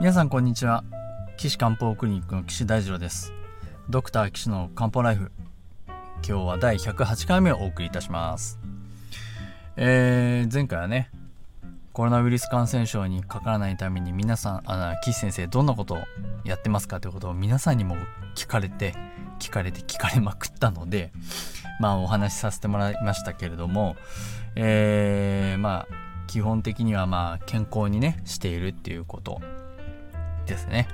皆さんこんにちは。岸漢方クリニックの岸大二郎です。ドクター岸の漢方ライフ。今日は第108回目をお送りいたします。えー、前回はねコロナウイルス感染症にかからないために皆さんあ岸先生どんなことをやってますかということを皆さんにも聞かれて聞かれて聞かれまくったのでまあお話しさせてもらいましたけれどもえー、まあ基本的にはまあ健康にねしているっていうこと。ですね。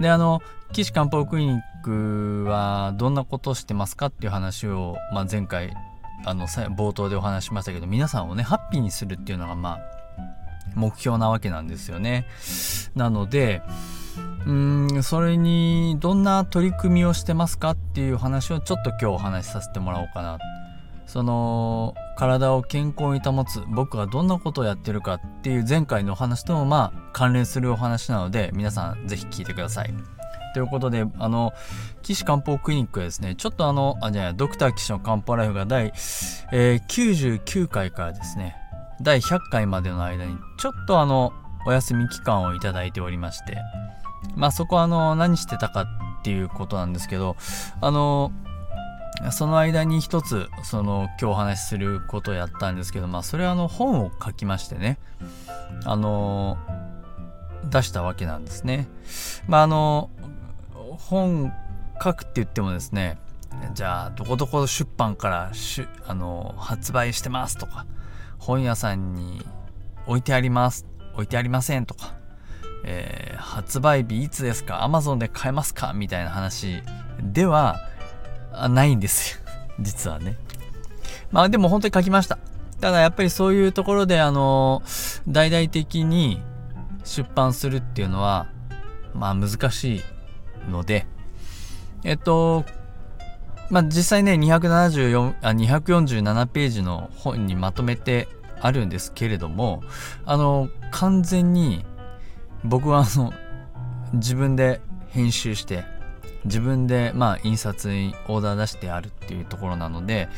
で、あの、岸漢方クリニックはどんなことしてますかっていう話を、まあ、前回、あの、冒頭でお話しましたけど、皆さんをね、ハッピーにするっていうのが、まあ、目標なわけなんですよね。なので、うん、それに、どんな取り組みをしてますかっていう話をちょっと今日お話しさせてもらおうかな。その、体を健康に保つ僕がどんなことをやってるかっていう前回のお話ともまあ関連するお話なので皆さんぜひ聞いてください。ということであの岸漢方クリニックはですねちょっとあのあじゃあドクター岸の漢方ライフが第、えー、99回からですね第100回までの間にちょっとあのお休み期間をいただいておりましてまあそこはあの何してたかっていうことなんですけどあのその間に一つその今日お話しすることをやったんですけどまあそれはあの本を書きましてねあの出したわけなんですね。まああの本書くって言ってもですねじゃあどこどこ出版からしあの発売してますとか本屋さんに置いてあります置いてありませんとか、えー、発売日いつですか Amazon で買えますかみたいな話ではないんですよ。実はね。まあでも本当に書きました。ただやっぱりそういうところであの、大々的に出版するっていうのは、まあ難しいので、えっと、まあ実際ね、274あ247ページの本にまとめてあるんですけれども、あの、完全に僕はあの、自分で編集して、自分でまあ印刷にオーダー出してあるっていうところなので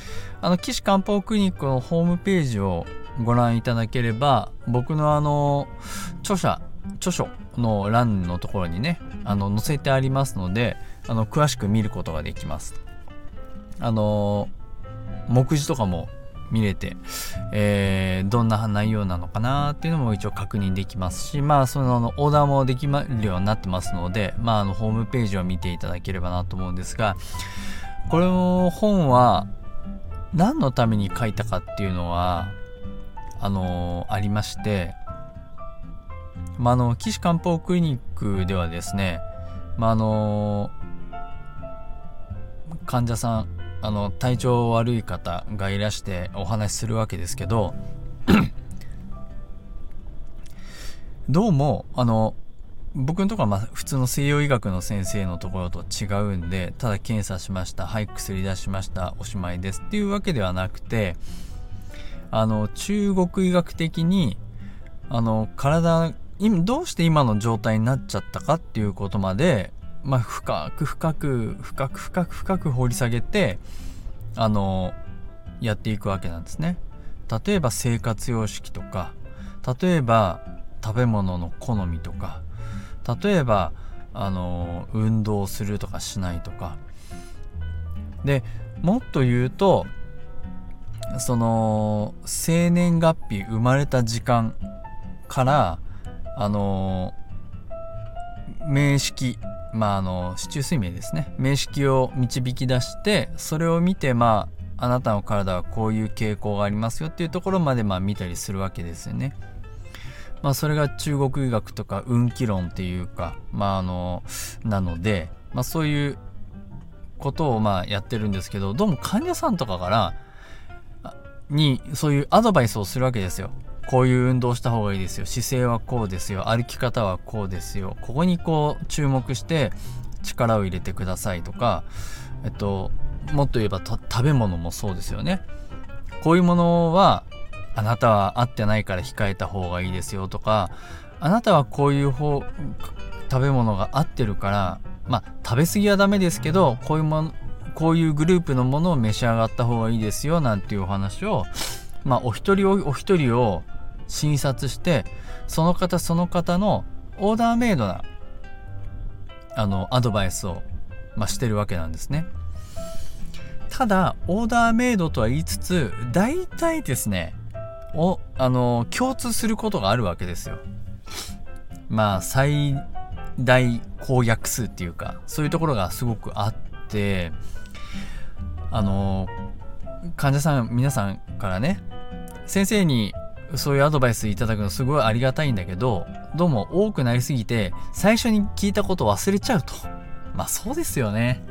あの岸漢方クリニックのホームページをご覧いただければ僕のあの著者著書の欄のところにねあの載せてありますのであの詳しく見ることができます。あの目次とかも見れて、えー、どんな内容なのかなっていうのも一応確認できますし、まあ、そのオーダーもできるようになってますので、まあ、あのホームページを見ていただければなと思うんですが、これの本は何のために書いたかっていうのは、あのー、ありまして、まあ、あの、岸漢方クリニックではですね、まあ、あのー、患者さん、あの体調悪い方がいらしてお話しするわけですけど どうもあの僕のところはまあ普通の西洋医学の先生のところと違うんでただ検査しましたはい薬出しましたおしまいですっていうわけではなくてあの中国医学的にあの体どうして今の状態になっちゃったかっていうことまでまあ、深く深く深く深く深く掘り下げてあのやっていくわけなんですね。例えば生活様式とか例えば食べ物の好みとか例えばあの運動するとかしないとかでもっと言うとその生年月日生まれた時間からあの名式まああの市中水明ですね名式を導き出してそれを見てまああなたの体はこういう傾向がありますよっていうところまでまあ見たりするわけですよね。まあそれが中国医学とか運気論っていうかまああのなのでまあそういうことをまあやってるんですけどどうも患者さんとかからにそういうアドバイスをするわけですよ。こういう運動した方がいいですよ。姿勢はこうですよ。歩き方はこうですよ。ここにこう注目して力を入れてくださいとかえっともっと言えば食べ物もそうですよね。こういうものはあなたは合ってないから控えた方がいいですよとかあなたはこういう方食べ物が合ってるからまあ食べ過ぎはダメですけどこういうものこういうグループのものを召し上がった方がいいですよなんていうお話をまあお一人お一人を診察してその方その方のオーダーメイドなあのアドバイスを、まあ、してるわけなんですね。ただオーダーメイドとは言いつつ大体ですねおあの共通することがあるわけですよ。まあ最大公約数っていうかそういうところがすごくあってあの患者さん皆さんからね先生にそういうアドバイスいただくのすごいありがたいんだけどどうも多くなりすぎて最初に聞いたこと忘れちゃうと。まあそうですよね。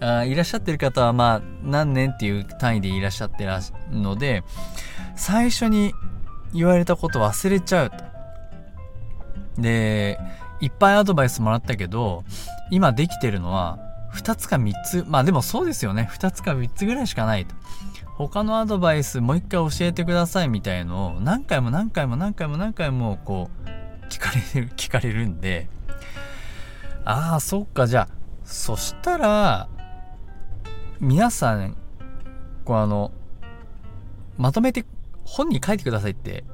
あいらっしゃってる方はまあ何年っていう単位でいらっしゃってるので最初に言われたこと忘れちゃうと。でいっぱいアドバイスもらったけど今できてるのは2つか3つ。まあでもそうですよね。2つか3つぐらいしかないと。他のアドバイスもう一回教えてくださいみたいのを何回も何回も何回も何回もこう 聞かれる聞かれるんでああそっか。じゃあそしたら皆さんこうあのまとめて本に書いてくださいって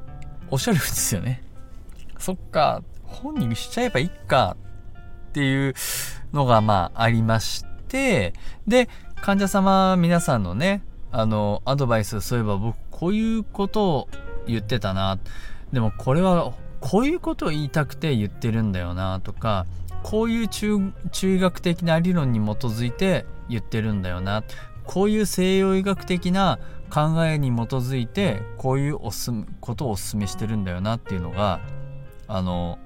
おっしゃるんですよね。そっか。本にしちゃえばいいかっていうのがまあありましてで患者様皆さんのねあのアドバイスそういえば僕こういうことを言ってたな。でもこれはこういうことを言いたくて言ってるんだよなとかこういう中医学的な理論に基づいて言ってるんだよな。こういう西洋医学的な考えに基づいてこういうおすことをお勧めしてるんだよな。っていうのがあの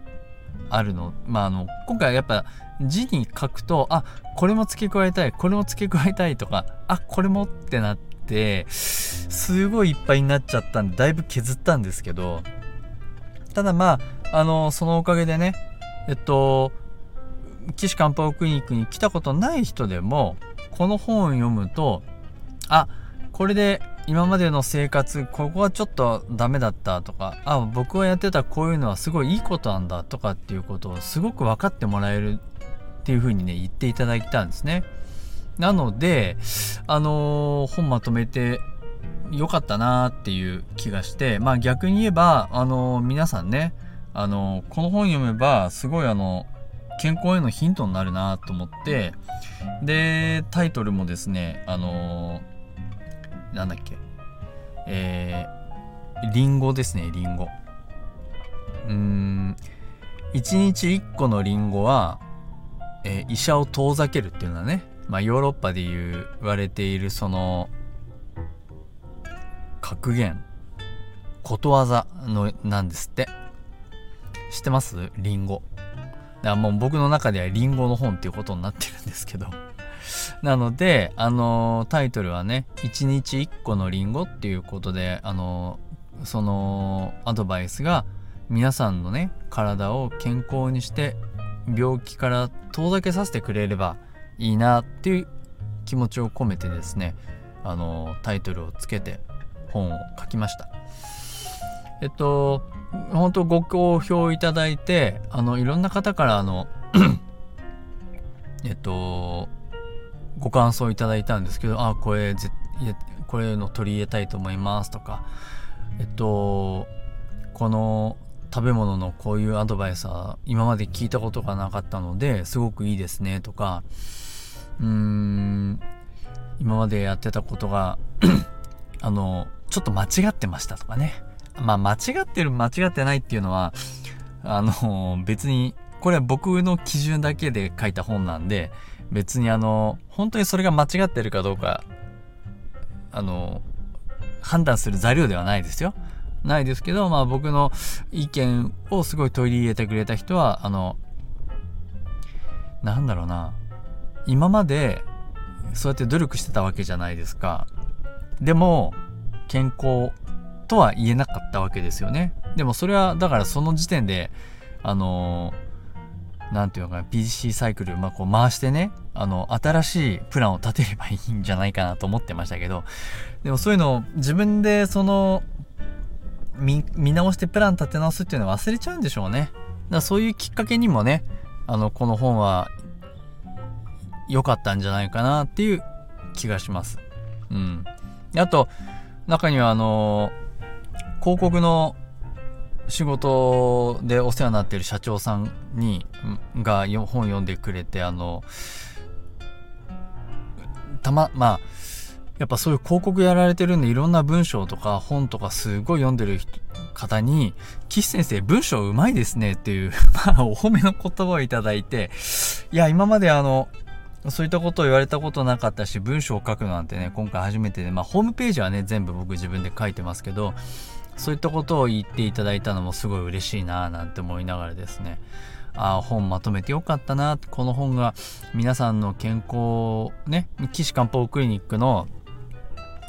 あるの。まああの今回はやっぱ字に書くとあこれも付け加えたいこれも付け加えたいとかあこれもってなってすごいいっぱいになっちゃったんでだいぶ削ったんですけどただまああのそのおかげでねえっと岸漢方クリニックに来たことない人でもこの本を読むとあこれで今までの生活ここはちょっとダメだったとかあ僕がやってたこういうのはすごいいいことなんだとかっていうことをすごく分かってもらえるっていうふうにね言っていただいたんですね。なのであのー、本まとめてよかったなっていう気がしてまあ逆に言えばあのー、皆さんねあのー、この本読めばすごいあの健康へのヒントになるなと思ってでタイトルもですねあのなんだっけえー、リンゴですねリンゴ。うーん1日1個のリンゴは、えー、医者を遠ざけるっていうのはね、まあ、ヨーロッパで言われているその格言ことわざのなんですって。知ってます？リンゴ。だからもう僕の中ではリンゴの本っていうことになってるんですけど。なので、あのタイトルはね、1日1個のリンゴっていうことで、あのそのアドバイスが皆さんのね、体を健康にして病気から遠ざけさせてくれればいいなっていう気持ちを込めてですね、あのタイトルをつけて本を書きました。えっと、本当ご好評いただいて、あの、いろんな方からあの えっと、ご感想いただいたんですけど、あ、これぜ、これの取り入れたいと思いますとか、えっと、この食べ物のこういうアドバイスは今まで聞いたことがなかったのですごくいいですねとか、うーん、今までやってたことが あの、ちょっと間違ってましたとかね。まあ間違ってる間違ってないっていうのは、あの、別に、これは僕の基準だけで書いた本なんで、別にあの、本当にそれが間違ってるかどうか、あの、判断する材料ではないですよ。ないですけど、まあ僕の意見をすごい取り入れてくれた人は、あの、なんだろうな、今までそうやって努力してたわけじゃないですか。でも、健康とは言えなかったわけですよね。でもそれは、だからその時点で、あの何て言うのかな PC サイクル、まあ、こう回してねあの新しいプランを立てればいいんじゃないかなと思ってましたけどでもそういうのを自分でその見直してプラン立て直すっていうのは忘れちゃうんでしょうね。だからそういうきっかけにもねあのこの本は良かったんじゃないかなっていう気がします。うん。あと中にはあの広告の仕事でお世話になっている社長さんにが本読んでくれてあのたままあやっぱそういう広告やられてるんでいろんな文章とか本とかすごい読んでる方に「岸先生文章うまいですね」っていう まあお褒めの言葉をいただいていや今まであのそういったことを言われたことなかったし文章を書くなんてね今回初めてでまあホームページはね全部僕自分で書いてますけどそういったことを言っていただいたのもすごい嬉しいなぁなんて思いながらですね。あ本まとめてよかったなこの本が皆さんの健康ね岸漢方クリニックの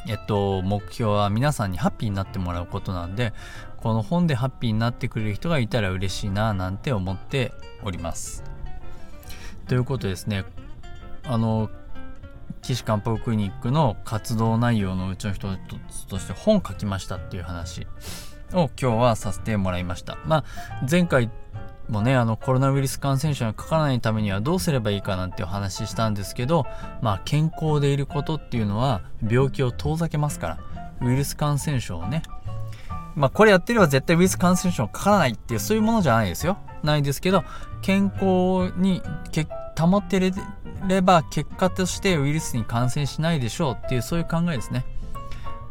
えっと、目標は皆さんにハッピーになってもらうことなんで、この本でハッピーになってくれる人がいたら嬉しいななんて思っております。ということですね、あの、岸漢方クリニックの活動内容のうちの一つとして本書きましたっていう話を今日はさせてもらいました。まあ、前回もね、あのコロナウイルス感染症にかからないためにはどうすればいいかなんてお話ししたんですけど、まあ健康でいることっていうのは病気を遠ざけますから、ウイルス感染症をね、まあこれやってれば絶対ウイルス感染症かからないっていうそういうものじゃないですよ。ないですけど、健康にけ保ってれば結果としてウイルスに感染しないでしょうっていうそういう考えですね。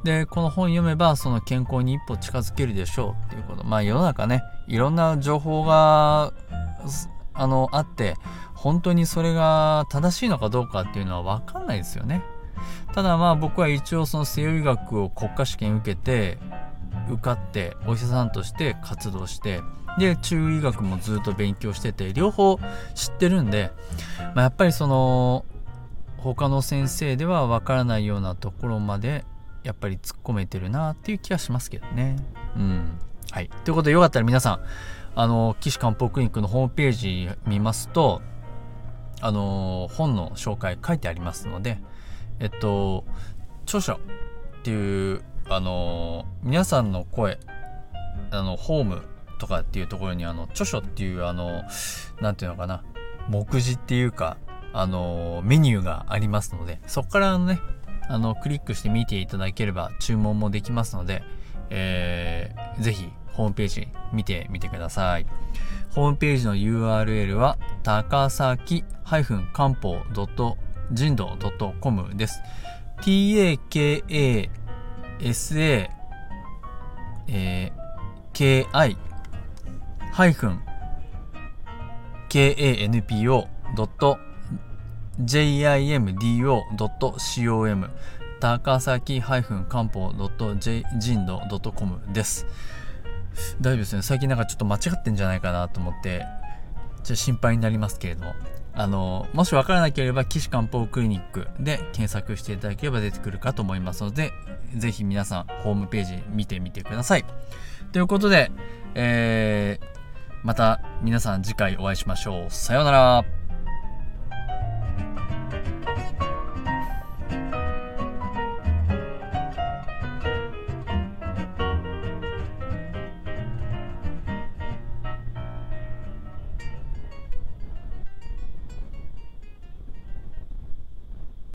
で、この本読めばその健康に一歩近づけるでしょうっていうこと。まあ世の中ね、いろんな情報があのあって本当にそれが正しいのかどうかっていうのは分かんないですよねただまあ僕は一応その西洋医学を国家試験受けて受かってお医者さんとして活動してで中医学もずっと勉強してて両方知ってるんで、まあ、やっぱりその他の先生では分からないようなところまでやっぱり突っ込めてるなっていう気はしますけどねうんはい。ということでよかったら皆さん、あの、岸漢方クリニックのホームページ見ますと、あの、本の紹介書いてありますので、えっと、著書っていう、あの、皆さんの声、あの、ホームとかっていうところに、あの、著書っていう、あの、なんていうのかな、目次っていうか、あの、メニューがありますので、そこからね、あの、クリックして見ていただければ注文もできますので、えー、ぜひホームページ見てみてください。ホームページの URL は高崎漢方人道 .com です。takasa、えー、ki ハイフン kanpo.com jimdo.com 高崎漢方人道 .com です。大丈夫ですね。最近なんかちょっと間違ってんじゃないかなと思って、ちょっと心配になりますけれども。あの、もしわからなければ、岸漢方クリニックで検索していただければ出てくるかと思いますので、ぜひ皆さん、ホームページ見てみてください。ということで、えー、また皆さん次回お会いしましょう。さようなら。